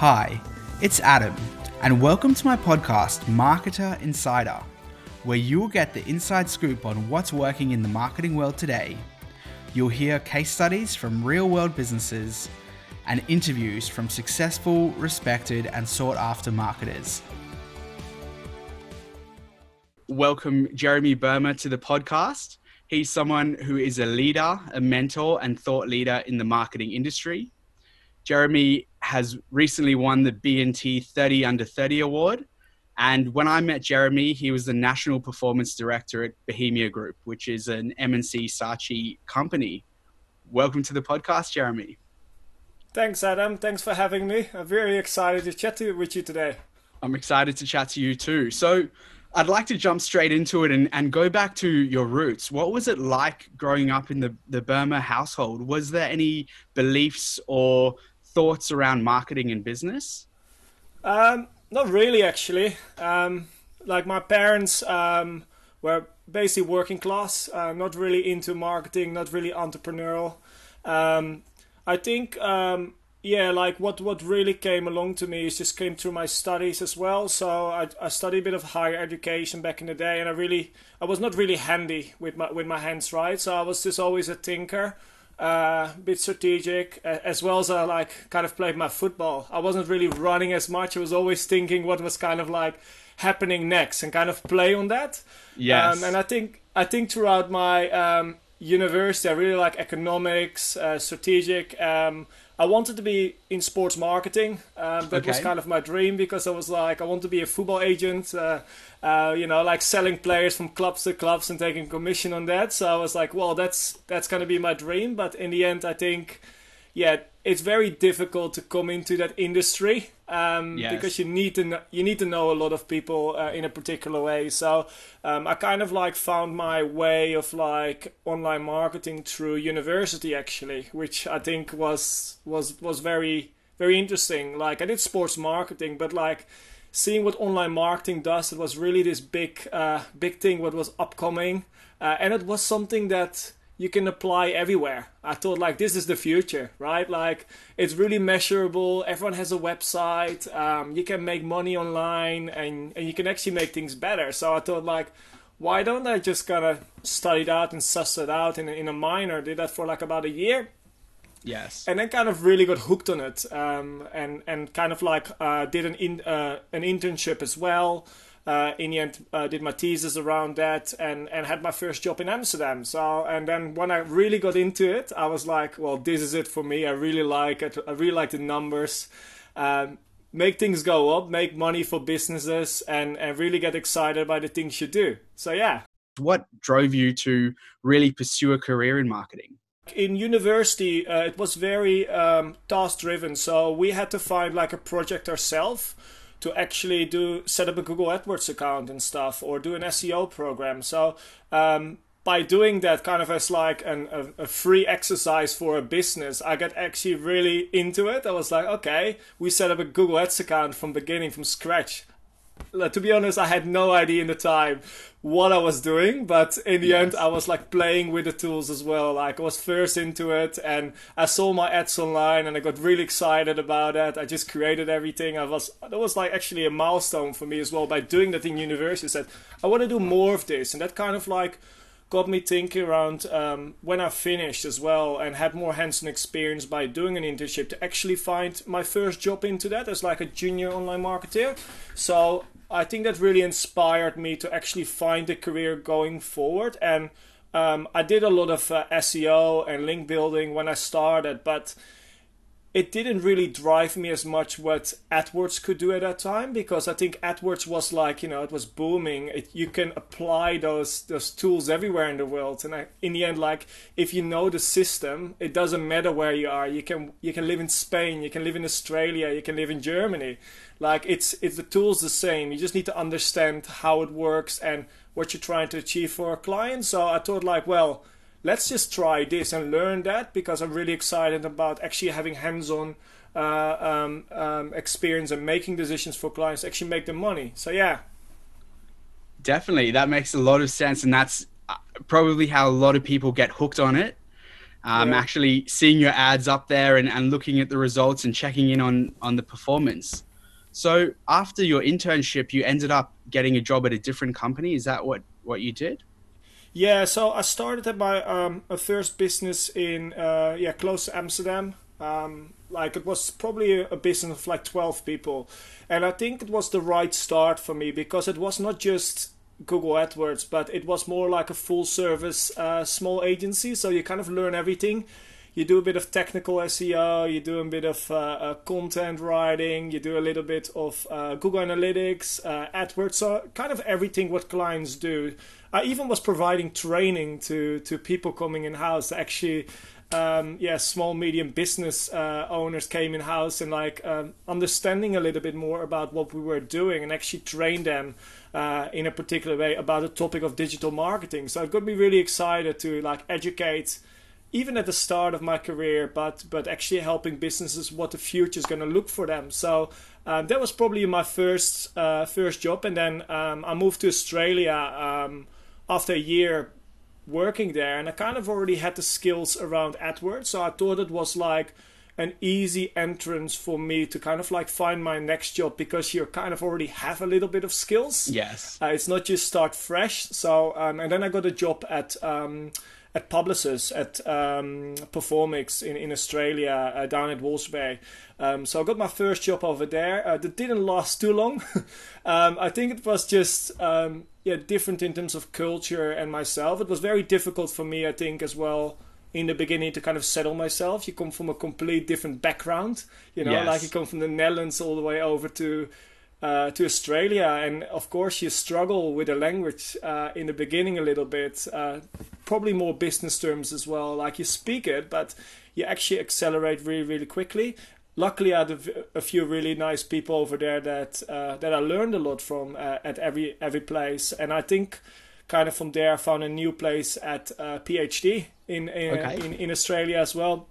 Hi, it's Adam, and welcome to my podcast, Marketer Insider, where you'll get the inside scoop on what's working in the marketing world today. You'll hear case studies from real world businesses and interviews from successful, respected, and sought after marketers. Welcome, Jeremy Burma, to the podcast. He's someone who is a leader, a mentor, and thought leader in the marketing industry. Jeremy has recently won the B&T 30 Under 30 award. And when I met Jeremy, he was the national performance director at Bohemia Group, which is an M&C Saatchi company. Welcome to the podcast, Jeremy. Thanks, Adam. Thanks for having me. I'm very excited to chat to, with you today. I'm excited to chat to you too. So, I'd like to jump straight into it and, and go back to your roots. What was it like growing up in the, the Burma household? Was there any beliefs or thoughts around marketing and business? Um, not really, actually. Um, like my parents um, were basically working class, uh, not really into marketing, not really entrepreneurial. Um, I think, um, yeah, like what what really came along to me is just came through my studies as well. So I, I studied a bit of higher education back in the day, and I really I was not really handy with my with my hands, right? So I was just always a tinker uh, a bit strategic, as well as I like kind of played my football. I wasn't really running as much. I was always thinking what was kind of like happening next and kind of play on that. Yes. Um, and I think I think throughout my um, university, I really like economics, uh, strategic. Um, I wanted to be in sports marketing. Um, that okay. was kind of my dream because I was like, I want to be a football agent. Uh, uh, you know, like selling players from clubs to clubs and taking commission on that. So I was like, well, that's that's gonna be my dream. But in the end, I think, yeah, it's very difficult to come into that industry um, yes. because you need to know, you need to know a lot of people uh, in a particular way. So um, I kind of like found my way of like online marketing through university actually, which I think was was was very very interesting. Like I did sports marketing, but like seeing what online marketing does, it was really this big, uh, big thing. What was upcoming, uh, and it was something that you can apply everywhere. I thought like this is the future, right? Like it's really measurable. Everyone has a website. Um, you can make money online, and and you can actually make things better. So I thought like. Why don't I just kind of study it out and suss it out in a, in a minor? Did that for like about a year, Yes. And then kind of really got hooked on it, um, and and kind of like uh, did an in, uh, an internship as well. Uh, in the end, uh, did my thesis around that, and and had my first job in Amsterdam. So and then when I really got into it, I was like, well, this is it for me. I really like it. I really like the numbers. Um, make things go up, make money for businesses, and and really get excited by the things you do. So yeah. What drove you to really pursue a career in marketing? in university uh, it was very um, task driven so we had to find like a project ourselves to actually do set up a google adwords account and stuff or do an seo program. So um, by doing that kind of as like an, a, a, free exercise for a business i got actually really into it. I was like okay we set up a google ads account from beginning from scratch to be honest, I had no idea in the time what I was doing, but in the yes. end, I was like playing with the tools as well. Like I was first into it, and I saw my ads online, and I got really excited about it. I just created everything. I was that was like actually a milestone for me as well by doing that in university. I said I want to do more of this, and that kind of like got me thinking around um, when I finished as well and had more hands-on experience by doing an internship to actually find my first job into that as like a junior online marketer. So I think that really inspired me to actually find a career going forward. And um, I did a lot of uh, SEO and link building when I started, but it didn't really drive me as much what AdWords could do at that time because I think AdWords was like you know it was booming. It, you can apply those those tools everywhere in the world, and I, in the end, like if you know the system, it doesn't matter where you are. You can you can live in Spain, you can live in Australia, you can live in Germany. Like it's it's the tools the same. You just need to understand how it works and what you're trying to achieve for a client. So I thought like well let's just try this and learn that because I'm really excited about actually having hands-on uh, um, um, experience and making decisions for clients actually make them money. So yeah, definitely that makes a lot of sense, and that's uh, probably how a lot of people get hooked on it. um, Yeah. actually seeing your ads up there and, and looking at the results and checking in on on the performance. So after your internship, you ended up getting a job at a different company. Is that what what you did? Yeah, so I started my um, a first business in uh, yeah close to Amsterdam. Um, like it was probably a, business of like twelve people, and I think it was the right start for me because it was not just Google AdWords, but it was more like a full service uh, small agency. So you kind of learn everything. You do a bit of technical SEO, you do a bit of uh, uh, content writing, you do a little bit of uh, Google Analytics, uh, AdWords, so kind of everything what clients do. I even was providing training to to people coming in house. Actually, um, yeah, small medium business uh, owners came in house and like um, understanding a little bit more about what we were doing and actually train them uh, in a particular way about the topic of digital marketing. So it got me really excited to like educate even at the start of my career, but but actually helping businesses what the future is going to look for them. So um, that was probably my first uh, first job, and then um, I moved to Australia um, after a year working there, and I kind of already had the skills around AdWords, so I thought it was like an easy entrance for me to kind of like find my next job because you kind of already have a little bit of skills. Yes. Uh, it's not just start fresh. So um, and then I got a job at um, at Publicis at um, Performics in in Australia uh, down at Walsh Bay. Um, so I got my first job over there. Uh, that didn't last too long. um, I think it was just um, yeah different in terms of culture and myself. It was very difficult for me, I think, as well in the beginning to kind of settle myself. You come from a complete different background, you know, Yes. like you come from the Netherlands all the way over to uh, to Australia, and of course you struggle with the language uh, in the beginning a little bit. Uh, probably more business terms as well. Like you speak it, but you actually accelerate really, really quickly. Luckily, I had a few really nice people over there that uh, that I learned a lot from uh, at every every place, and I think kind of from there I found a new place at uh, PHD in in, Okay. in in Australia as well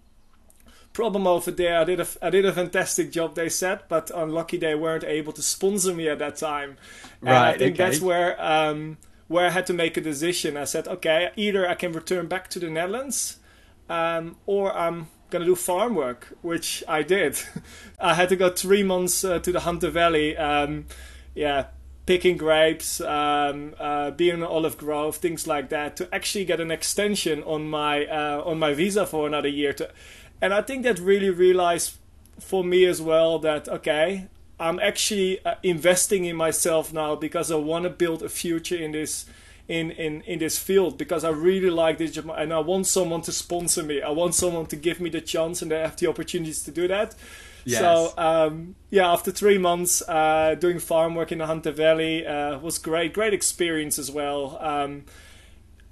problem over there. I did a I did a fantastic job, they said, but unlucky they weren't able to sponsor me at that time. And I think okay. that's where um, where I had to make a decision. I said, okay, either I can return back to the Netherlands, um, or I'm gonna do farm work, which I did. I had to go three months uh, to the Hunter Valley. Um, yeah. Picking grapes, um, uh, being in an olive grove, things like that, to actually get an extension on my uh, on my visa for another year. To, and I think that really realized for me as well that okay, I'm actually uh, investing in myself now because I want to build a future in this in, in in this field because I really like this job and I want someone to sponsor me. I want someone to give me the chance and they have the opportunities to do that. Yes. So um, yeah, after three months uh, doing farm work in the Hunter Valley uh, was great, great experience as well. Um,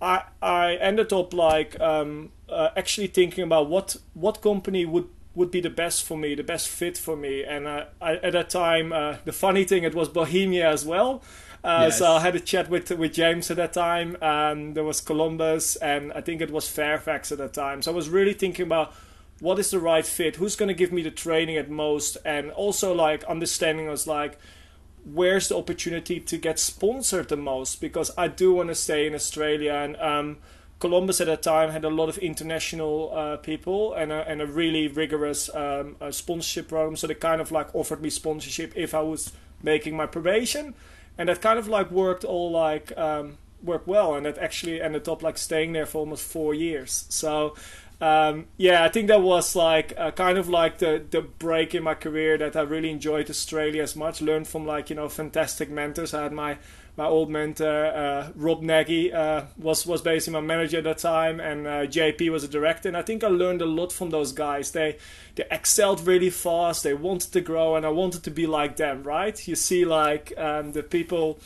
I I ended up like um, uh, actually thinking about what what company would would be the best for me, the best fit for me. And uh, I, at that time, uh, the funny thing it was Bohemia as well. Uh, Yes. So I had a chat with with James at that time. Um, there was Columbus, and I think it was Fairfax at that time. So I was really thinking about what is the right fit, who's going to give me the training at most, and also like understanding was like where's the opportunity to get sponsored the most because I do want to stay in Australia and um, Columbus at that time had a lot of international uh, people and a, and a really rigorous um, uh, sponsorship program so they kind of like offered me sponsorship if I was making my probation and that kind of like worked all like um, worked well and that actually ended up like staying there for almost four years so um, yeah, I think that was like uh, kind of like the the break in my career that I really enjoyed Australia as much. Learned from like you know fantastic mentors. I had my my old mentor uh, Rob Nagy uh, was was basically my manager at that time, and uh, JP was a director. And I think I learned a lot from those guys. They they excelled really fast. They wanted to grow, and I wanted to be like them. Right? You see, like um, the people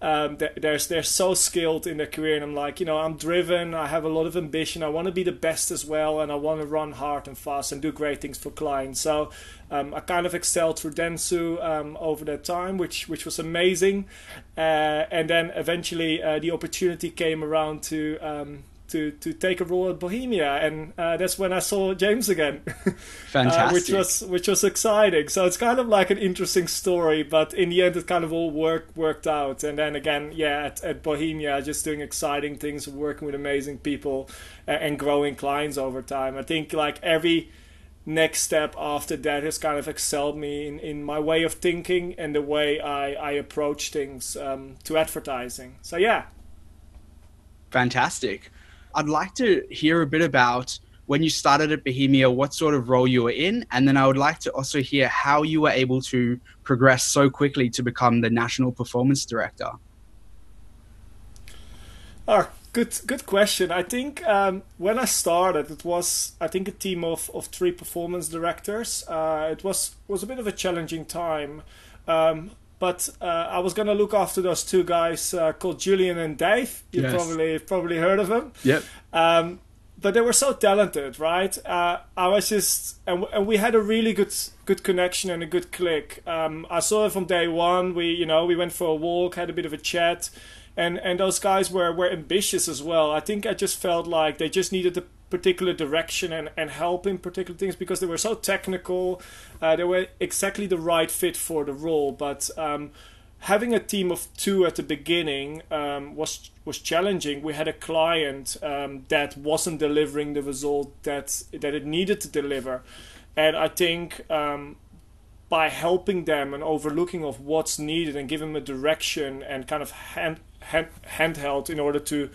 um, they're, they're so skilled in their career, and I'm like, you know, I'm driven. I have a lot of ambition. I want to be the best as well, and I want to run hard and fast and do great things for clients. So um, I kind of excelled through Dentsu um, over that time, which which was amazing. Uh, and then eventually uh, the opportunity came around to um, to to take a role at Bohemia, and uh, that's when I saw James again, fantastic, uh, which was which was exciting. So it's kind of like an interesting story, but in the end, it kind of all worked worked out. And then again, yeah, at, at Bohemia, just doing exciting things, working with amazing people, and, and growing clients over time. I think like every next step after that has kind of excelled me in, in my way of thinking and the way I, I approach things um, to advertising. So, yeah. Fantastic. I'd like to hear a bit about when you started at Bohemia, what sort of role you were in, and then I would like to also hear how you were able to progress so quickly to become the national performance director. Oh, good, good question. I think um, when I started, it was I think a team of, of three performance directors. Uh, it was was a bit of a challenging time. Um, but uh, I was gonna look after those two guys uh, called Julian and Dave. You yes. probably probably heard of them. Yep. Um, but they were so talented, right? Uh, I was just, and, and we had a really good good connection and a good click. Um, I saw it from day one. We, you know, we went for a walk, had a bit of a chat, and and those guys were were ambitious as well. I think I just felt like they just needed a particular direction and and help in particular things because they were so technical. Uh, they were exactly the right fit for the role, but. Um, having a team of two at the beginning um, was was challenging. We had a client um, that wasn't delivering the result that that it needed to deliver, and I think um, by helping them and overlooking of what's needed and giving them a direction and kind of hand, hand, handheld in order to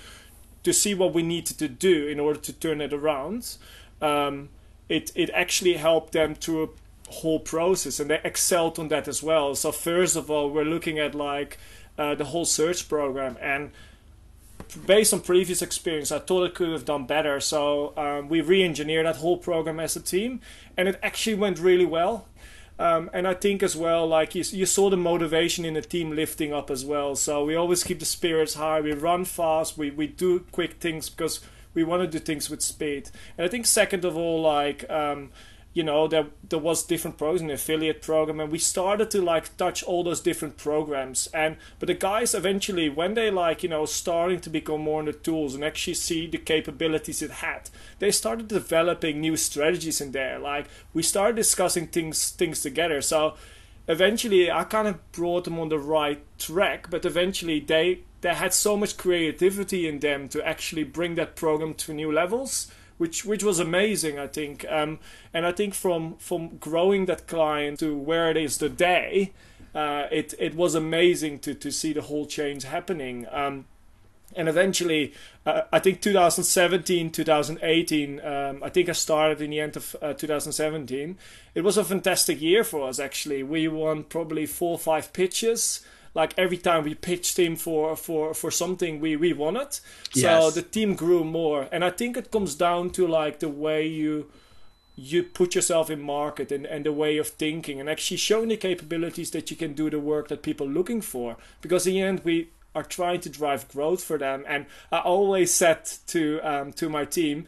to see what we needed to do in order to turn it around. Um, it it actually helped them to a whole process and they excelled on that as well so first of all we're looking at like uh, the whole search program and based on previous experience i thought it could have done better so um, we re-engineered that whole program as a team and it actually went really well um, and I think as well, like you, you saw the motivation in the team lifting up as well. So we always keep the spirits high. We run fast. We, we do quick things because we want to do things with speed. And I think second of all, like um, you know there there was different programs the affiliate program and we started to like touch all those different programs. And but the guys eventually when they like you know starting to become more in the tools and actually see the capabilities it had they started developing new strategies in there. Like we started discussing things things together. So eventually i kind of brought them on the right track but eventually they they had so much creativity in them to actually bring that program to new levels which which was amazing, I think. Um, and I think from from growing that client to where it is today, uh, it it was amazing to to see the whole change happening. Um, and eventually, uh, I think 2017, 2018, um, I think I started in the end of uh, 2017. It was a fantastic year for us, actually. We won probably four or five pitches like every time we pitched him for for for something we we won it. So yes. the team grew more. And i think it comes down to like the way you you put yourself in market and, and the way of thinking and actually showing the capabilities that you can do the work that people are looking for. Because in the end we are trying to drive growth for them. And i always said to um, to my team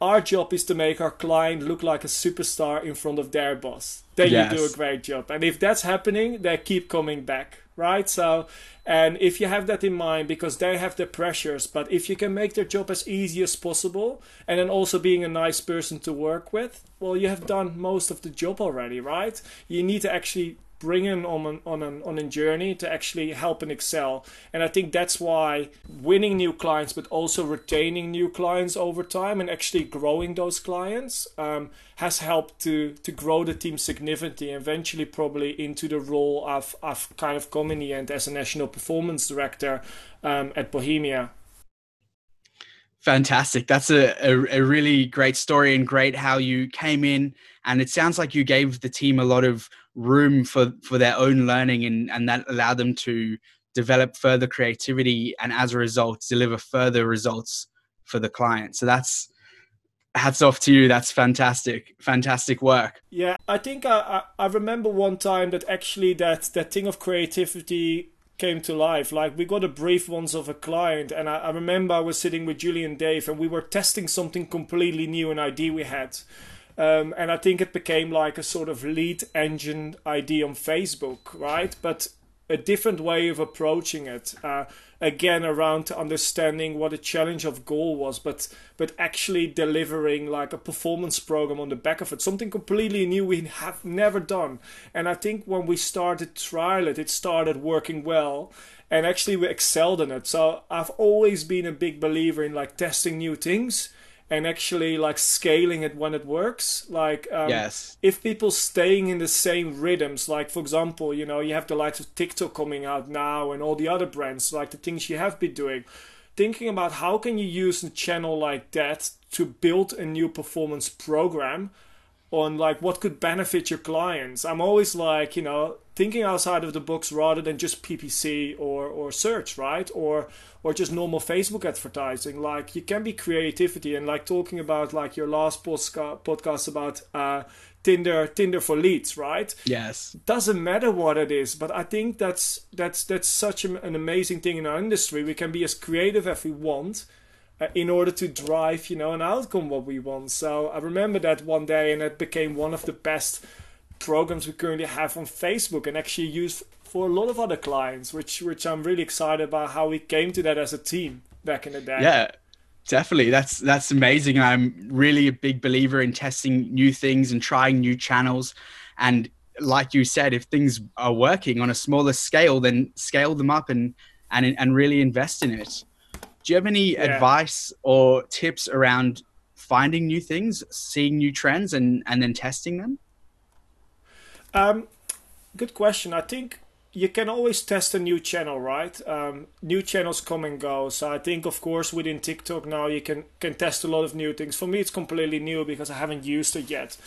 our job is to make our client look like a superstar in front of their boss. Then yes. you do a great job. And if that's happening they keep coming back right? So, and if you have that in mind, because they have the pressures, but if you can make their job as easy as possible, and then also being a nice person to work with, well, you have done most of the job already, right? You need to actually bring them on an, on an, on a journey to actually help and excel. And I think that's why winning new clients, but also retaining new clients over time and actually growing those clients um, has helped to to grow the team significantly. Eventually, probably into the role I've I've kind of come in the end as a national performance director um, at Bohemia. Fantastic. That's a, a, a, really great story and great how you came in. And it sounds like you gave the team a lot of room for, for their own learning and, and that allowed them to develop further creativity and as a result deliver further results for the client. So that's hats off to you. That's fantastic. Fantastic work. Yeah, I think I, I, I remember one time that actually that, that thing of creativity came to life. Like we got a brief once of a client, and I, I remember I was sitting with Julian Dave, and we were testing something completely new, an idea we had. Um, and I think it became like a sort of lead engine idea on Facebook, right? But a different way of approaching it. Uh, again around understanding what the challenge of goal was but but actually delivering like a performance program on the back of it something completely new we have never done. And i think when we started trial it it started working well and actually we excelled in it. So i've always been a big believer in like testing new things and actually like scaling it when it works. Like um, yes. if people staying in the same rhythms like for example you know you have the likes of tiktok coming out now and all the other brands like the things you have been doing thinking about how can you use a channel like that to build a new performance program on like what could benefit your clients. I'm always like you know thinking outside of the box rather than just ppc or or search right? Or or just normal facebook advertising like you can be creativity and like talking about like your last podcast about uh tinder tinder for leads right? Yes. Doesn't matter what it is but i think that's that's that's such an amazing thing in our industry. We can be as creative as we want uh, in order to drive you know an outcome what we want. So i remember that one day and it became one of the best programs we currently have on facebook and actually used for a lot of other clients which which i'm really excited about how we came to that as a team back in the day yeah definitely that's that's amazing i'm really a big believer in testing new things and trying new channels and like you said if things are working on a smaller scale then scale them up and and and really invest in it do you have any yeah. advice or tips around finding new things, seeing new trends, and and then testing them? Um, good question. I think you can always test a new channel, right? Um, new channels come and go. So I think, of course, within TikTok now you can can test a lot of new things. For me, it's completely new because I haven't used it yet.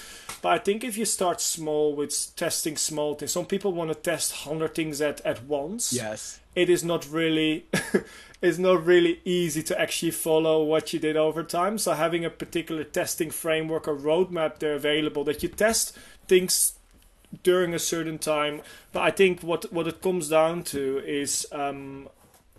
But I think if you start small with testing small things, some people want to test hundred things at at once. Yes, it is not really it's not really easy to actually follow what you did over time. So having a particular testing framework or roadmap there available that you test things during a certain time. But I think what what it comes down to is um,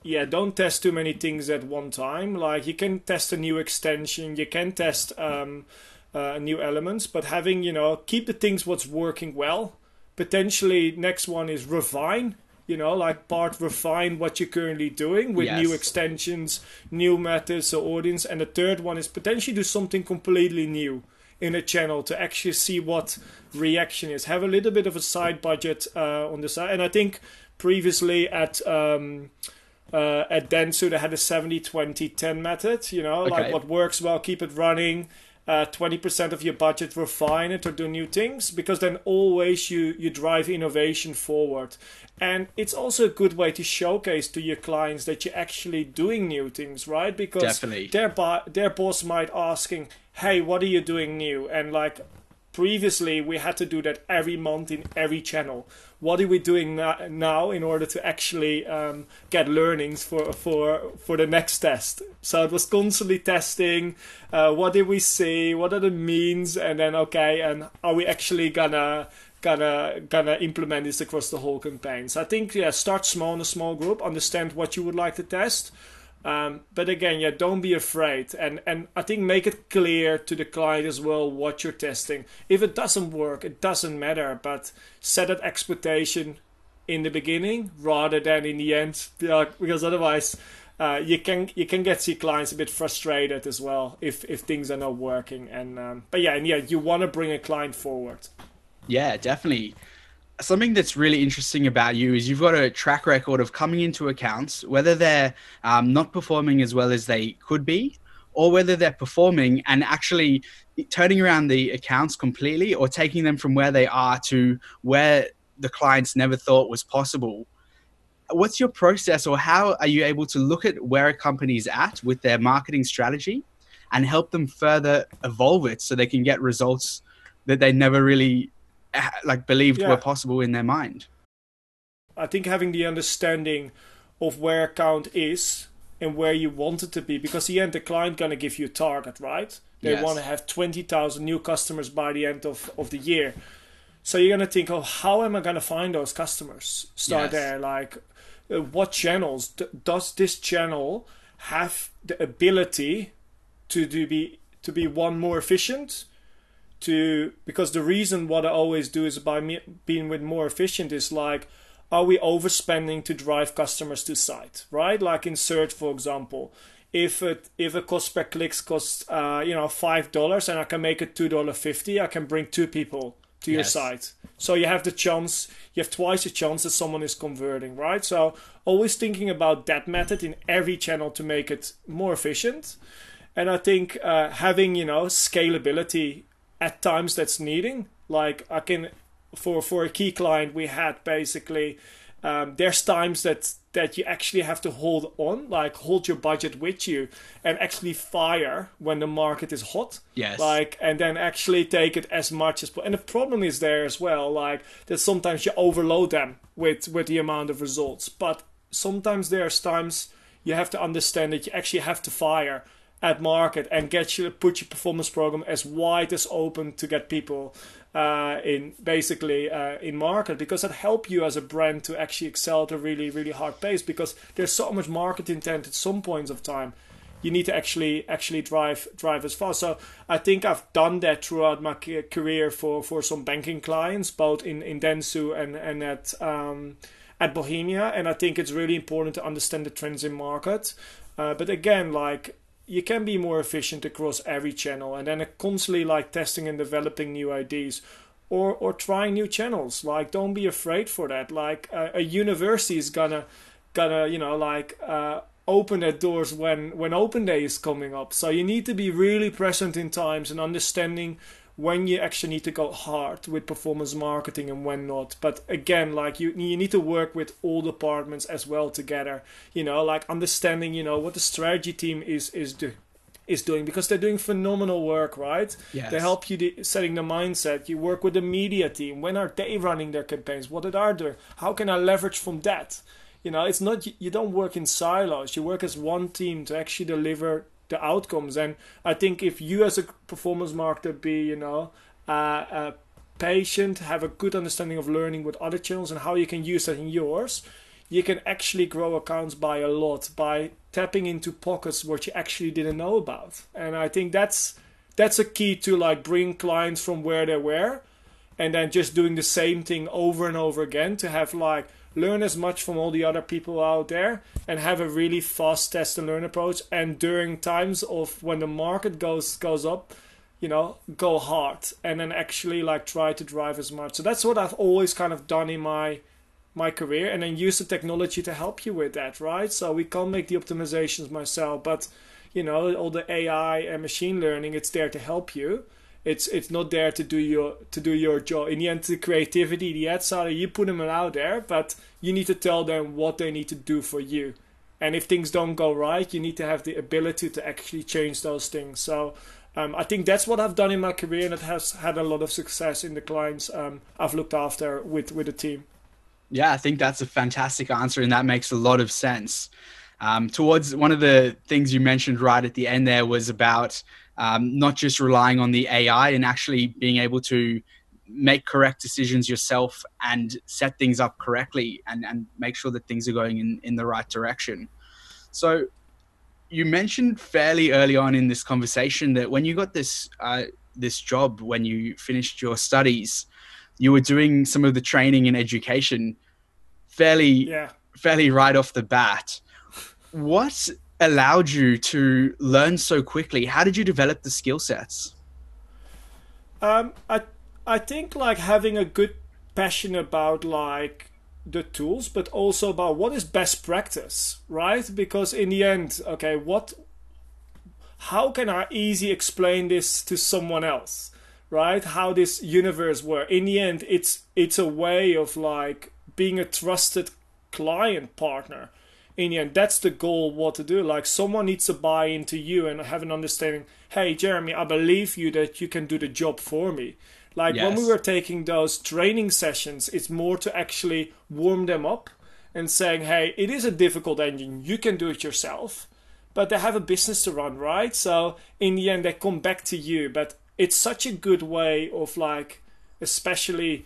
yeah, don't test too many things at one time. Like you can test a new extension, you can test um, uh, new elements, but having you know keep the things what's working well. Potentially, next one is refine you know, like part refine what you're currently doing with yes. new extensions, new methods or audience. And the third one is potentially do something completely new in a channel to actually see what reaction is. Have a little bit of a side budget uh, on the side. And I think previously at um, uh, at Dentsu they had a 70 20 10 method, you know, okay. like what works well, keep it running uh, 20% of your budget refine it or do new things because then always you you drive innovation forward and it's also a good way to showcase to your clients that you're actually doing new things right because Definitely. their their boss might asking hey what are you doing new and like previously we had to do that every month in every channel what are we doing now in order to actually um, get learnings for, for, for the next test? So it was constantly testing. Uh, what did we see? What are the means? And then, okay, and are we actually gonna gonna gonna implement this across the whole campaign? So I think yeah, start small in a small group. Understand what you would like to test. Um, but again, yeah, don't be afraid, and and I think make it clear to the client as well what you're testing. If it doesn't work, it doesn't matter, but set that expectation in the beginning rather than in the end, because otherwise. Uh, you can you can get see clients a bit frustrated as well if if things are not working and um, but yeah and yeah you want to bring a client forward yeah definitely something that's really interesting about you is you've got a track record of coming into accounts, whether they're um, not performing as well as they could be, or whether they're performing and actually turning around the accounts completely or taking them from where they are to where the clients never thought was possible. What's your process, or how are you able to look at where a company's at with their marketing strategy and help them further evolve it so they can get results that they never really like believed yeah. were possible in their mind. I think having the understanding of where account is and where you want it to be, because the end the client gonna give you a target, right? They yes. want to have twenty thousand new customers by the end of, of the year. So you're gonna think, oh, how am I gonna find those customers? Start yes. there, like, uh, what channels D- does this channel have the ability to do be to be one more efficient? To because the reason what I always do is by me being with more efficient is like are we overspending to drive customers to site, right? Like in search, for example, if it if a cost per clicks costs uh, you know five dollars and I can make it two dollar fifty, I can bring two people to your site. So you have the chance, you have twice the chance that someone is converting, right? So always thinking about that method in every channel to make it more efficient. And I think uh, having you know scalability at times that's needing, like I can for for a key client we had basically um, there's times that that you actually have to hold on, like hold your budget with you, and actually fire when the market is hot. Yes. Like, and then actually take it as much as. And the problem is there as well, like that sometimes you overload them with with the amount of results, but sometimes there's times you have to understand that you actually have to fire at market and get you put your performance program as wide as open to get people uh, in basically uh, in market because that help you as a brand to actually excel at a really really hard pace because there's so much market intent at some points of time. You need to actually actually drive drive as fast. So i think i've done that throughout my career for for some banking clients both in in dentsu and and at um, at bohemia. And i think it's really important to understand the trends in market. Uh, but again like you can be more efficient across every channel and then constantly like testing and developing new ideas or or trying new channels. Like don't be afraid for that. Like a, university is gonna gonna you know like uh, open their doors when when open day is coming up. So you need to be really present in times and understanding when you actually need to go hard with performance marketing and when not. But again, like you, you need to work with all departments as well together. You know, like understanding, you know, what the strategy team is is do, is doing because they're doing phenomenal work, right? Yes. They help you de- setting the mindset. You work with the media team. When are they running their campaigns? What are they doing? How can I leverage from that? You know, it's not you don't work in silos. You work as one team to actually deliver the outcomes. And I think if you as a performance marketer be, you know, uh, patient, have a good understanding of learning with other channels and how you can use that in yours, you can actually grow accounts by a lot by tapping into pockets what you actually didn't know about. And I think that's that's a key to like bring clients from where they were and then just doing the same thing over and over again to have like learn as much from all the other people out there and have a really fast test and learn approach. And during times of when the market goes goes up you know go hard and then actually like try to drive as much. So that's what i've always kind of done in my my career. And then use the technology to help you with that right? So we can't make the optimizations myself but you know all the ai and machine learning it's there to help you it's it's not there to do your to do your job. In the end, the creativity, the ad side, you put them out there, but you need to tell them what they need to do for you. And if things don't go right, you need to have the ability to actually change those things. So um, I think that's what I've done in my career, and it has had a lot of success in the clients um, I've looked after with with the team. Yeah, I think that's a fantastic answer, and that makes a lot of sense. Um, towards one of the things you mentioned right at the end there was about um, not just relying on the AI and actually being able to make correct decisions yourself and set things up correctly and, and make sure that things are going in, in the right direction. So, you mentioned fairly early on in this conversation that when you got this uh, this job, when you finished your studies, you were doing some of the training and education fairly yeah. fairly right off the bat. What allowed you to learn so quickly? How did you develop the skill sets? Um, I I think like having a good passion about like the tools, but also about what is best practice, right? Because in the end, okay, what how can I easy explain this to someone else? Right? How this universe works. In the end, it's it's a way of like being a trusted client partner in the end. That's the goal what to do. Like someone needs to buy into you and have an understanding hey jeremy i believe you that you can do the job for me. Like yes. when we were taking those training sessions it's more to actually warm them up and saying hey it is a difficult engine. You can do it yourself. But they have a business to run right? So in the end they come back to you. But it's such a good way of like especially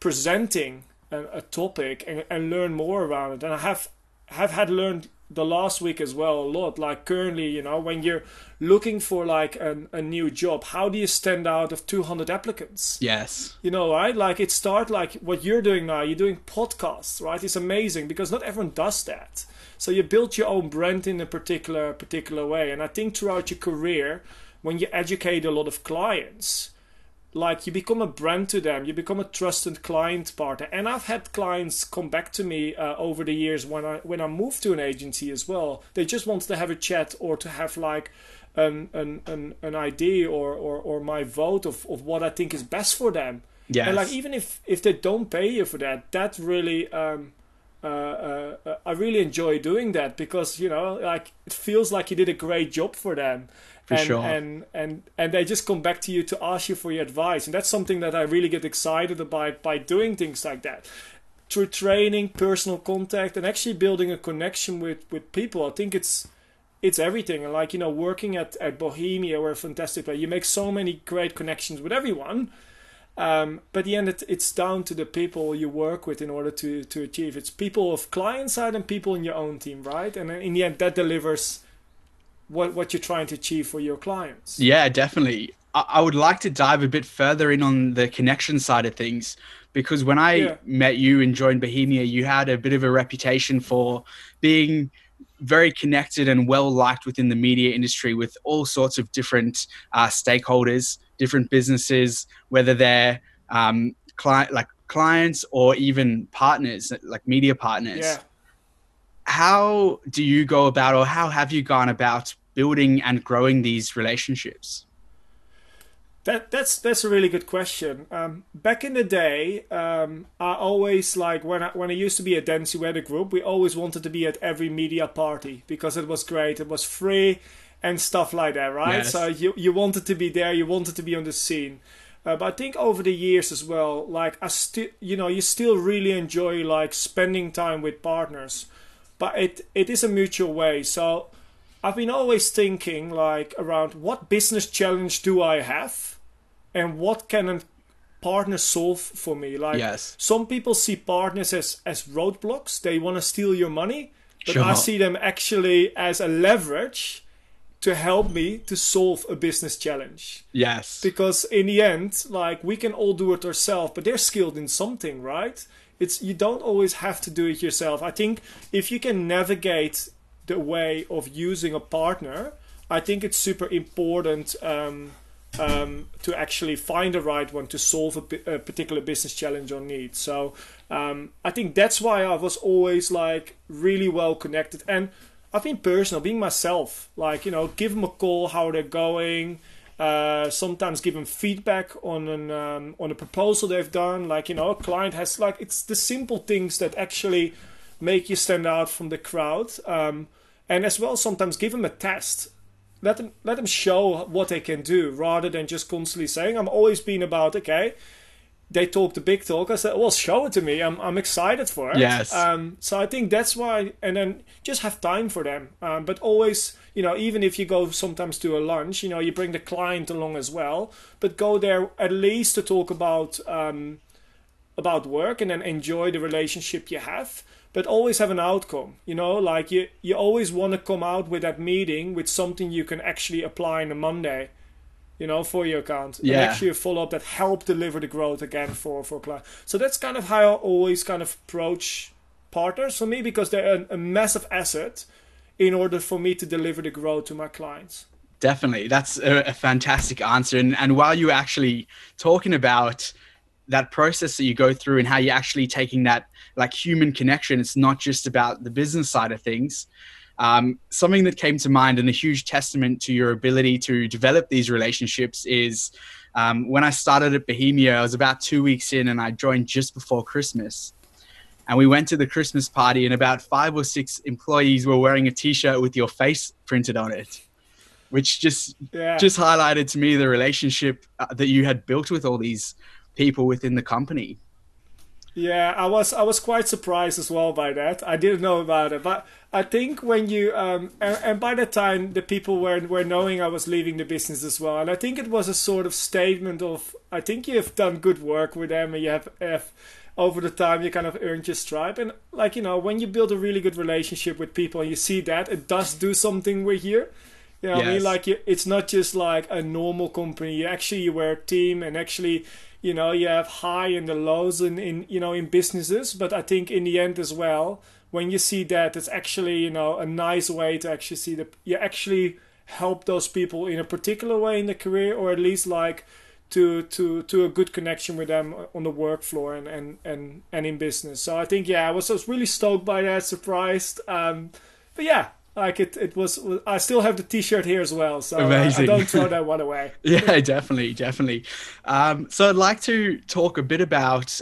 presenting a, a topic and, and learn more around it. And i have have had learned the last week as well a lot. Like currently, you know, when you're looking for like an, a new job, how do you stand out of 200 applicants? Yes. You know, right? Like it start like what you're doing now. You're doing podcasts, right? It's amazing because not everyone does that. So you build your own brand in a particular particular way. And I think throughout your career, when you educate a lot of clients, like you become a brand to them you become a trusted client partner. And i've had clients come back to me uh, over the years when i when i moved to an agency as well. They just wanted to have a chat or to have like an an an, an idea or, or or my vote of of what i think is best for them. Yeah and like even if if they don't pay you for that that really um uh, uh, uh, I really enjoy doing that because you know, like it feels like you did a great job for them, For and, sure. and and and they just come back to you to ask you for your advice, and that's something that I really get excited about by doing things like that, through training, personal contact, and actually building a connection with with people. I think it's it's everything, and like you know, working at at Bohemia, we're a fantastic place. You make so many great connections with everyone. Um, but the end, it, it's down to the people you work with in order to, to achieve. It's people of client side and people in your own team, right? And in the end, that delivers what what you're trying to achieve for your clients. Yeah, definitely. I, I would like to dive a bit further in on the connection side of things because when I Yeah. met you and joined Bohemia, you had a bit of a reputation for being very connected and well liked within the media industry with all sorts of different uh, stakeholders, different businesses, whether they're um, client like clients or even partners, like media partners Yeah. how do you go about or how have you gone about building and growing these relationships That that's that's a really good question. Um, back in the day, um, I always like when I when I used to be at Dancy Weather Group, we always wanted to be at every media party because it was great. It was free and stuff like that, right? Yes. So you you wanted to be there, you wanted to be on the scene. Uh, but I think over the years as well, like I still, you know, you still really enjoy like spending time with partners, but it it is a mutual way. So I've been always thinking like around what business challenge do I have, and what can a partner solve for me? Like yes some people see partners as as roadblocks; they want to steal your money, but I see them actually as a leverage to help me to solve a business challenge. Yes. Because in the end like we can all do it ourselves but they're skilled in something right? It's you don't always have to do it yourself. I think if you can navigate the way of using a partner i think it's super important um, um, to actually find the right one to solve a, a particular business challenge or need. So um, i think that's why i was always like really well connected. And i've been personal being myself like you know give them a call how they're going uh, sometimes give them feedback on an um, on a proposal they've done. Like you know, a client has like it's the simple things that actually make you stand out from the crowd. Um, and as well, sometimes give them a test. Let them let them show what they can do rather than just constantly saying. I'm always been about okay. They talk the big talk. I said, "Well, show it to me. I'm I'm excited for it." Yes. Um, so I think that's why, and then just have time for them. Um, but always, you know, even if you go sometimes to a lunch, you know, you bring the client along as well. But go there at least to talk about um, about work and then enjoy the relationship you have. But always have an outcome. You know, like you you always want to come out with that meeting with something you can actually apply on a Monday. You know, for your account, and actually a follow up that help deliver the growth again for for client. So that's kind of how I always kind of approach partners for me because they're a, a massive asset in order for me to deliver the growth to my clients. definitely. That's a, a fantastic answer. And and while you're actually talking about that process that you go through and how you're actually taking that like human connection it's not just about the business side of things um, something that came to mind and a huge testament to your ability to develop these relationships is um, when i started at bohemia i was about two weeks in and i joined just before christmas and we went to the christmas party and about five or six employees were wearing a t-shirt with your face printed on it which just Yeah. just highlighted to me the relationship uh, that you had built with all these people within the company. Yeah, I was I was quite surprised as well by that. I didn't know about it, but I think when you um and, and by that time the people were were knowing I was leaving the business as well, and I think it was a sort of statement of I think you have done good work with them and you have have over the time you kind of earned your stripe. And like you know, when you build a really good relationship with people and you see that it does do something with you. You know what I mean? Like you, it's not just like a normal company. You actually you were a team and actually you know you have high and the lows in, in you know in businesses. But I think in the end as well, when you see that, it's actually you know a nice way to actually see that you actually help those people in a particular way in the career, or at least like to to to a good connection with them on the work floor and and and, and in business. So I think yeah, I was, I was really stoked by that, surprised. Um, but yeah, like it it was. I still have the T-shirt here as well, so uh, I Amazing. don't throw that one away. Yeah, definitely, definitely. Um, so I'd like to talk a bit about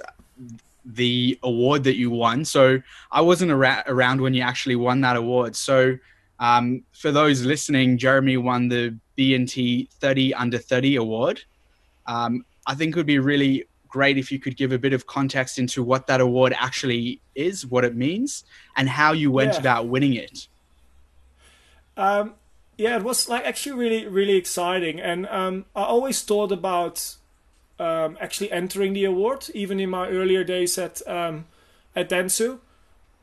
the award that you won. So I wasn't ara- around when you actually won that award. So um, for those listening, Jeremy won the B&T 30 Under 30 award. Um, I think it would be really great if you could give a bit of context into what that award actually is, what it means, and how you went Yeah. about winning it. Um, yeah, it was like actually really really exciting, and um, I always thought about um, actually entering the award, even in my earlier days at um, at Dentsu,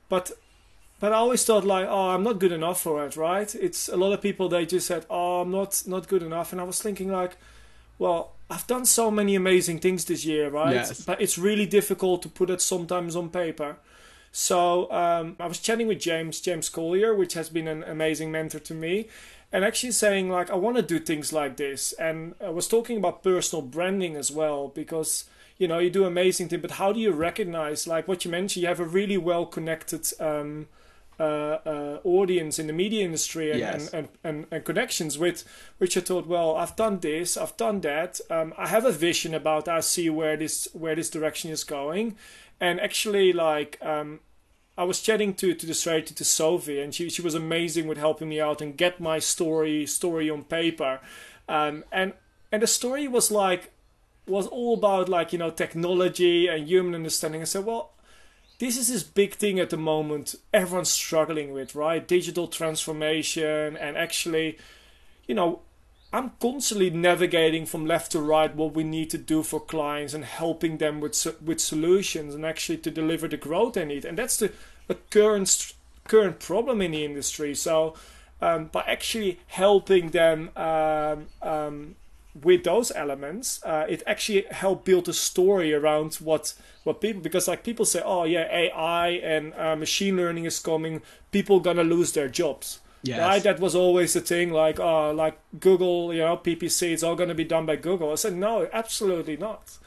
but but I always thought like, oh, I'm not good enough for it, right? It's a lot of people they just said, oh, I'm not not good enough, and I was thinking like, well, I've done so many amazing things this year, right? Yes. But it's really difficult to put it sometimes on paper. So um, I was chatting with James, James Collier, which has been an amazing mentor to me, and actually saying like I want to do things like this, and I was talking about personal branding as well because you know you do amazing things, but how do you recognize like what you mentioned? You have a really well connected. Um, uh, uh, audience in the media industry and, Yes. and, and, and, and connections with which I thought, well, I've done this, I've done that. Um, I have a vision about I see where this where this direction is going, and actually, like um, I was chatting to to the strategy to Sophie, and she she was amazing with helping me out and get my story story on paper, um, and and the story was like was all about like you know technology and human understanding. I said, well, this is this big thing at the moment everyone's struggling with, right? Digital transformation and actually, you know, I'm constantly navigating from left to right what we need to do for clients and helping them with with solutions and actually to deliver the growth they need. And that's the current current problem in the industry. So um, by actually helping them um, um, with those elements, uh, it actually helped build a story around what what people because like people say, oh yeah, AI and uh, machine learning is coming, people gonna lose their jobs. Yes. Right, that was always the thing. Like, oh, like Google, you know, PPC, it's all going to be done by Google. I said, no, absolutely not.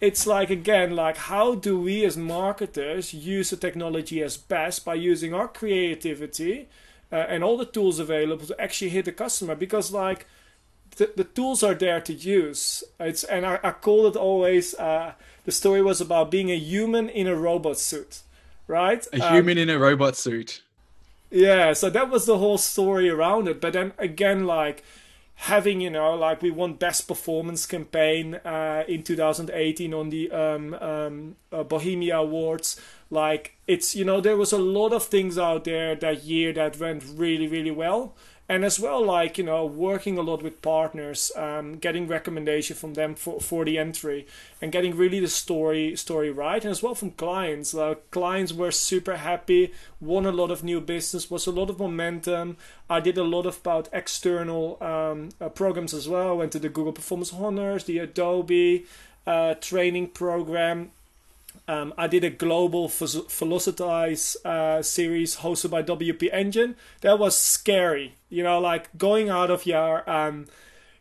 It's like again, like how do we as marketers use the technology as best by using our creativity uh, and all the tools available to actually hit the customer? Because like the, the tools are there to use. It's and I, I call it always. Uh, the story was about being a human in a robot suit, right? A Um, human in a robot suit. Yeah, so that was the whole story around it. But then again, like having, you know, like we won best performance campaign uh, in 2018 on the um, um, uh, Bohemia Awards. Like it's, you know, there was a lot of things out there that year that went really, really well. And as well, like you know, working a lot with partners, um, getting recommendation from them for, for the entry, and getting really the story story right, and as well from clients. Uh, clients were super happy, won a lot of new business, was a lot of momentum. I did a lot of about external um, uh, programs as well. Went to the Google Performance Honors, the Adobe uh, training program. Um, I did a global Vel- Velocitize uh, series hosted by WP Engine. That was scary, you know, like going out of your um,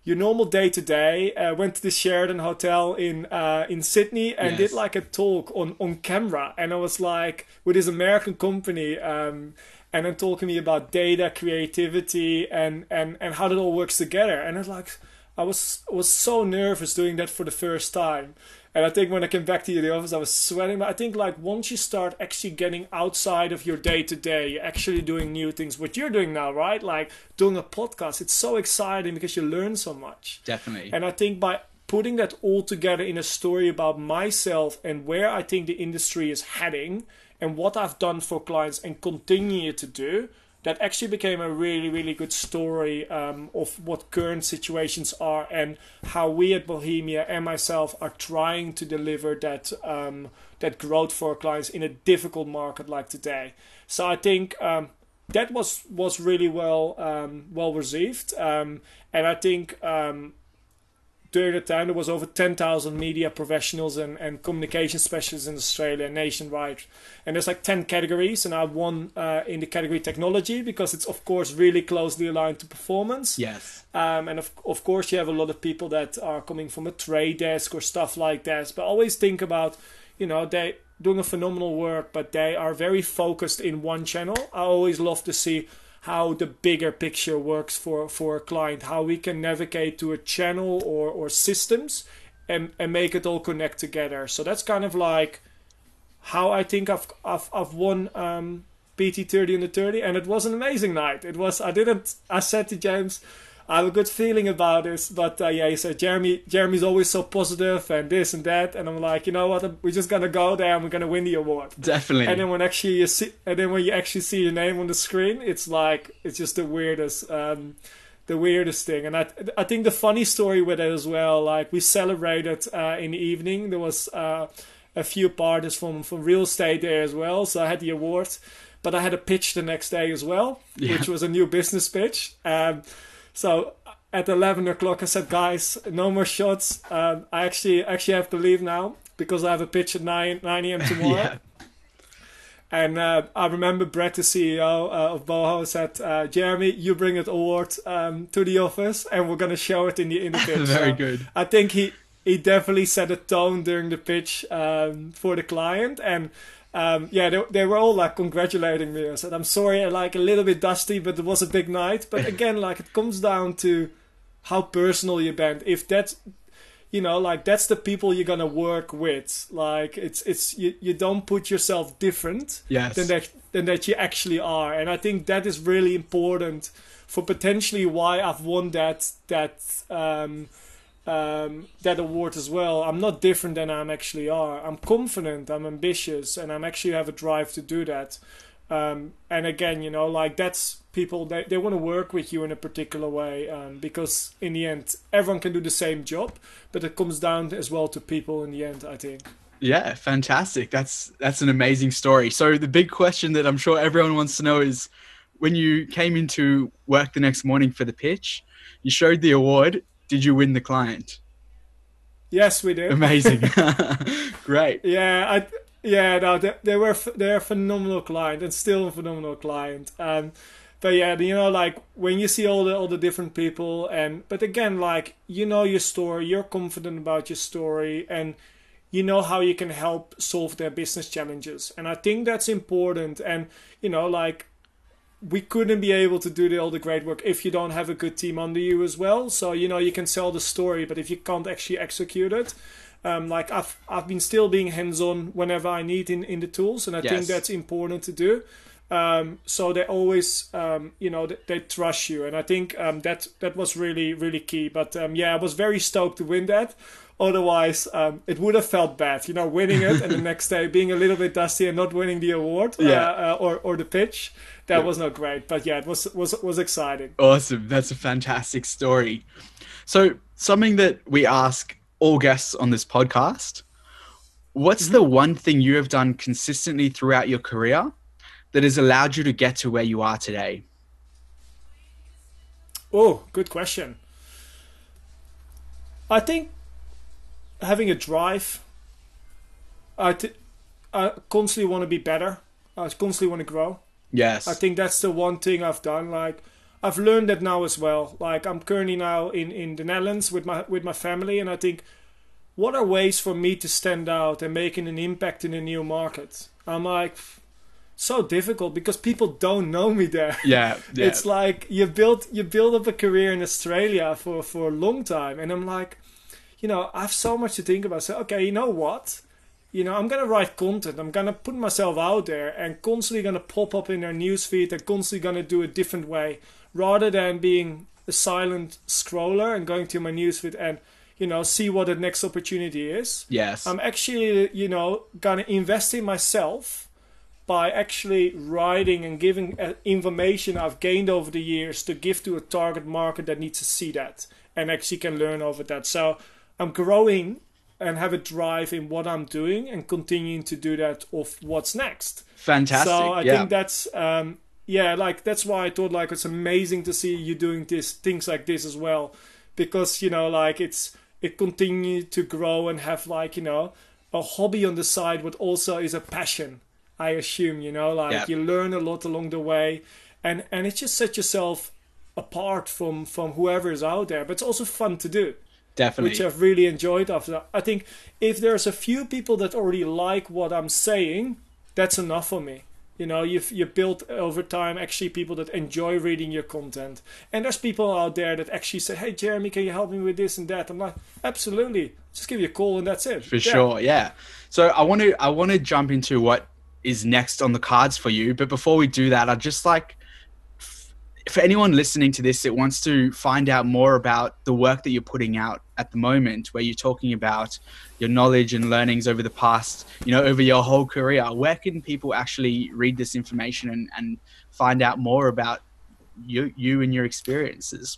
your normal day to day. Went to the Sheraton Hotel in uh, in Sydney and Yes. did like a talk on on camera, and I was like with this American company. Um, and then talking to me about data, creativity, and, and, and how that all works together. And it's like, I was was so nervous doing that for the first time. And I think when I came back to the office, I was sweating. But I think like once you start actually getting outside of your day to day, you're actually doing new things. What you're doing now, right? Like doing a podcast, it's so exciting because you learn so much. Definitely. And I think by putting that all together in a story about myself and where I think the industry is heading and what I've done for clients and continue to do, that actually became a really really good story um, of what current situations are and how we at Bohemia and myself are trying to deliver that um, that growth for our clients in a difficult market like today. So I think um, that was was really well um, well received, um, and I think um, during the time there was over 10,000 media professionals and, and communication specialists in Australia nationwide. And there's like 10 categories and I won uh, in the category technology because it's of course really closely aligned to performance. Yes. Um, and of, of course you have a lot of people that are coming from a trade desk or stuff like that. But always think about you know they doing a phenomenal work but they are very focused in one channel. I always love to see how the bigger picture works for, for a client, how we can navigate to a channel or, or systems and, and make it all connect together. So that's kind of like how I think I've, I've, I've won um, B&T 30 under 30 and it was an amazing night. It was, I didn't, I said to James, I have a good feeling about this. But uh, yeah, he said Jeremy. Jeremy's always so positive and this and that, and I'm like, you know what? We're just gonna go there and we're gonna win the award. Definitely. And then when actually you see, and then when you actually see your name on the screen, it's like it's just the weirdest. Um, the weirdest thing. And I, I think the funny story with it as well, like we celebrated uh, in the evening. There was uh, a few parties from, from real estate there as well. So I had the award, but I had a pitch the next day as well, yeah. which was a new business pitch. Um, so at 11 o'clock, I said, guys, no more shots. Um, I actually actually have to leave now because I have a pitch at 9, 9 a.m. tomorrow. yeah. And uh, I remember Brett, the CEO uh, of Boho, said, uh, "Jeremy, you bring it award um, to the office, and we're gonna show it in the in the pitch." Very so good. I think he he definitely set a tone during the pitch um, for the client, and um, yeah, they, they were all like congratulating me. I said, "I'm sorry, like a little bit dusty, but it was a big night." But again, like it comes down to how personal you bend. If that's you know like that's the people you're gonna work with like it's it's you, you don't put yourself different yes. than that than that you actually are and i think that is really important for potentially why i've won that that um um, that award as well. I'm not different than I'm actually are. I'm confident, I'm ambitious, and I'm actually have a drive to do that. Um, and again, you know, like that's people they, they want to work with you in a particular way um, because in the end everyone can do the same job but it comes down as well to people in the end i think yeah fantastic that's that's an amazing story so the big question that i'm sure everyone wants to know is when you came into work the next morning for the pitch you showed the award did you win the client? Yes we did. Amazing. Great. Yeah i yeah no they, they were they're a phenomenal client and still a phenomenal client. Um but yeah, you know, like when you see all the all the different people, and but again, like you know your story, you're confident about your story, and you know how you can help solve their business challenges, and I think that's important. And you know, like we couldn't be able to do the, all the great work if you don't have a good team under you as well. So you know, you can sell the story, but if you can't actually execute it. Um, like I've I've been still being hands on whenever I need in, in the tools, and I yes. think that's important to do. Um, so they always, um, you know, they, they, trust you, and I think um, that that was really really key. But um, yeah, I was very stoked to win that. Otherwise, um, it would have felt bad, you know, winning it and the next day being a little bit dusty and not winning the award yeah. uh, uh, or or the pitch. That yeah. was not great, but yeah, it was was was exciting. Awesome, that's a fantastic story. So something that we ask all guests on this podcast: What's mm-hmm. the one thing you have done consistently throughout your career? that has allowed you to get to where you are today? Oh, good question. I think having a drive. I, I constantly want to be better. I constantly want to grow. Yes. I think that's the one thing I've done. Like I've learned that now as well. Like I'm currently now in, in the Netherlands with my with my family, and I think what are ways for me to stand out and making an impact in a new market? I'm like, so difficult because people don't know me there. Yeah, yeah. It's like you build you build up a career in Australia for for a long time, and I'm like, you know, I have so much to think about. So okay, you know what? You know, I'm gonna write content. I'm gonna put myself out there, and constantly gonna pop up in their newsfeed, and constantly gonna do a different way, rather than being a silent scroller and going to my newsfeed and you know see what the next opportunity is. Yes, I'm actually you know gonna invest in myself by actually writing and giving uh, information I've gained over the years to give to a target market that needs to see that and actually can learn over that. So I'm growing and have a drive in what I'm doing and continuing to do that of what's next. Fantastic. So I yeah. think that's um, yeah, like that's why I thought like it's amazing to see you doing this things like this as well, because you know like it's it continue to grow and have like you know a hobby on the side, but also is a passion. I assume you know like Yeah. you learn a lot along the way, and and it just set yourself apart from from whoever is out there. But it's also fun to do Definitely. which I've really enjoyed after that. I think if there's a few people that already like what I'm saying, that's enough for me. You know, you've you built over time actually people that enjoy reading your content. And there's people out there that actually say, Hey Jeremy, can you help me with this and that? I'm like, Absolutely. Just give you a call and that's it. for Yeah. sure yeah so i want to i want to jump into what is next on the cards for you but before we do that i'd just like for anyone listening to this that wants to find out more about the work that you're putting out at the moment where you're talking about your knowledge and learnings over the past you know over your whole career where can people actually read this information and, and find out more about you you and your experiences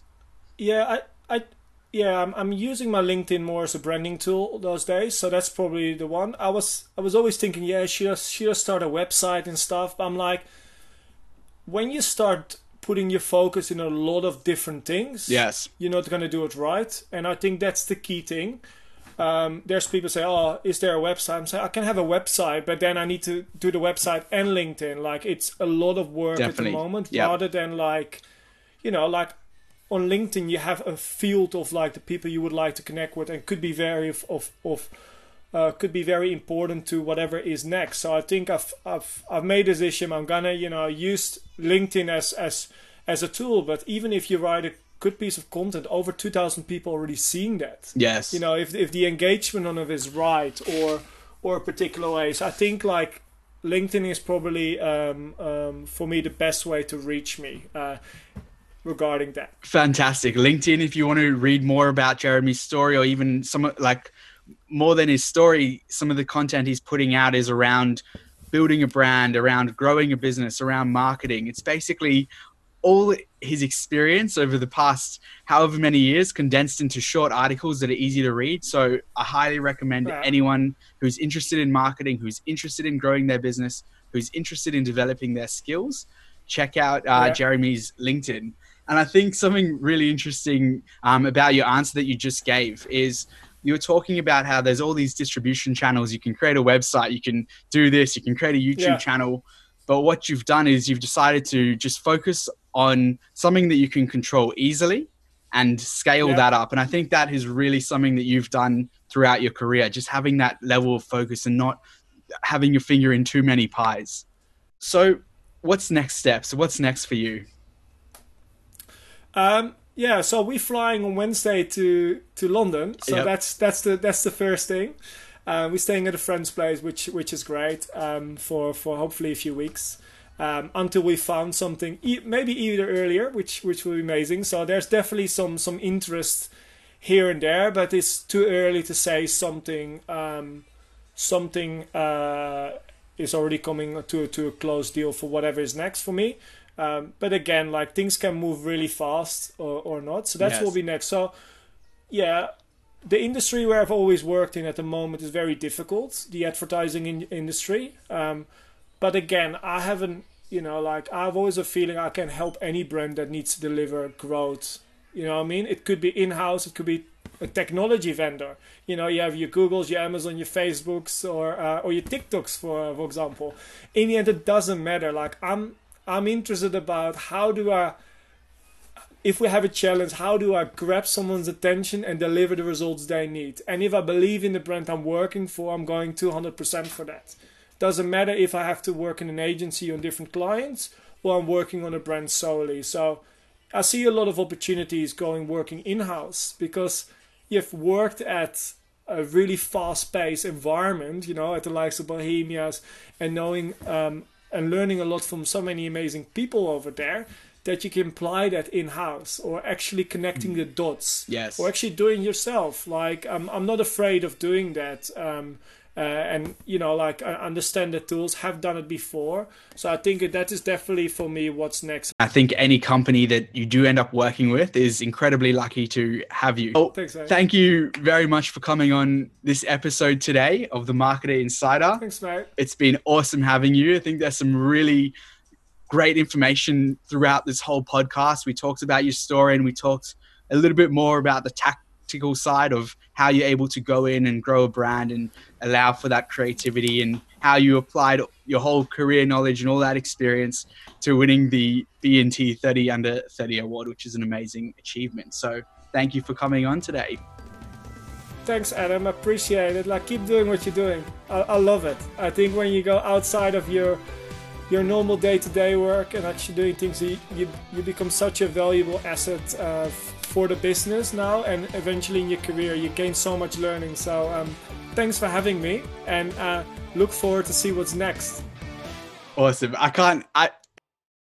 Yeah, I, I, yeah, I'm, I'm using my LinkedIn more as a branding tool those days, so that's probably the one. I was, I was always thinking, yeah, should I, should I start a website and stuff? But I'm like, when you start putting your focus in a lot of different things, yes you're not going to do it right. And I think that's the key thing. Um, there's people say, "Oh, is there a website?" I'm saying, "I can have a website, but then I need to do the website and LinkedIn. Like it's a lot of work at the moment, Yep. rather than like, you know, like on LinkedIn you have a field of like the people you would like to connect with, and could be very of of, of uh, could be very important to whatever is next. So I think I've I've I've made a decision. I'm gonna you know use LinkedIn as as as a tool, but even if you write a good piece of content, over two thousand people already seeing that. yes You know, if if the engagement on it is right or or particular ways, I think like LinkedIn is probably um, um, for me the best way to reach me uh, regarding that. Fantastic. LinkedIn, if you want to read more about Jeremy's story or even some like more than his story, some of the content he's putting out is around building a brand, around growing a business, around marketing. It's basically all his experience over the past however many years condensed into short articles that are easy to read. So I highly recommend anyone who's interested in marketing, who's interested in growing their business, who's interested in developing their skills, check out uh, Yeah. Jeremy's LinkedIn. And I think something really interesting um, about your answer that you just gave is you were talking about how there's all these distribution channels. You can create a website, you can do this, you can create a YouTube Yeah. channel. But what you've done is you've decided to just focus on something that you can control easily and scale Yeah. that up. And I think that is really something that you've done throughout your career, just having that level of focus and not having your finger in too many pies. So, what's next steps? What's next for you? Um, yeah, so we're flying on Wednesday to to London. So Yep. that's that's the that's the first thing. Uh, we're staying at a friend's place, which which is great um, for for hopefully a few weeks um, until we found something, e- maybe either earlier, which which will be amazing. So there's definitely some some interest here and there, but it's too early to say something um, something uh, is already coming to to a close deal for whatever is next for me. Um, but again, like things can move really fast or, or not. So that's Yes. what will be next. So yeah, the industry where I've always worked in at the moment is very difficult. The advertising in- industry. Um, but again, I haven't. You know, like I've always a feeling I can help any brand that needs to deliver growth. You know what I mean? It could be in house. It could be a technology vendor. You know, you have your Googles, your Amazon, your Facebooks, or uh, or your TikToks, for for example. In the end, it doesn't matter. Like I'm I'm interested about how do I if we have a challenge, how do I grab someone's attention and deliver the results they need? And if I believe in the brand I'm working for, I'm going 200% for that. Doesn't matter if I have to work in an agency on different clients or I'm working on a brand solely. So I see a lot of opportunities going working in house because you've worked at a really fast paced environment, you know, at the likes of Bohemia's and knowing um, and learning a lot from so many amazing people over there that you can apply that in house or actually connecting the dots Yes. or actually doing yourself. Like I'm, I'm not afraid of doing that. Um, uh, and you know like understand the tools have done it before. So i think that is definitely for me what's next. I think any company that you do end up working with is incredibly lucky to have you. Oh, Thanks, mate. thank you very much for coming on this episode today of the marketer insider. Thanks, mate. it's been awesome having you. I think there's some really great information throughout this whole podcast. We talked about your story and we talked a little bit more about the tact tactical side of how you're able to go in and grow a brand and allow for that creativity and how you applied your whole career knowledge and all that experience to winning the B&T 30 under 30 award, which is an amazing achievement. So thank you for coming on today. Thanks, Adam. Appreciate it. Like, keep doing what you're doing. I, I love it. I think when you go outside of your your normal day-to-day work and actually doing things, you you, you become such a valuable asset uh, for the business now and eventually in your career you gain so much learning. So um, thanks for having me and uh, look forward to see what's next. Awesome. I can't i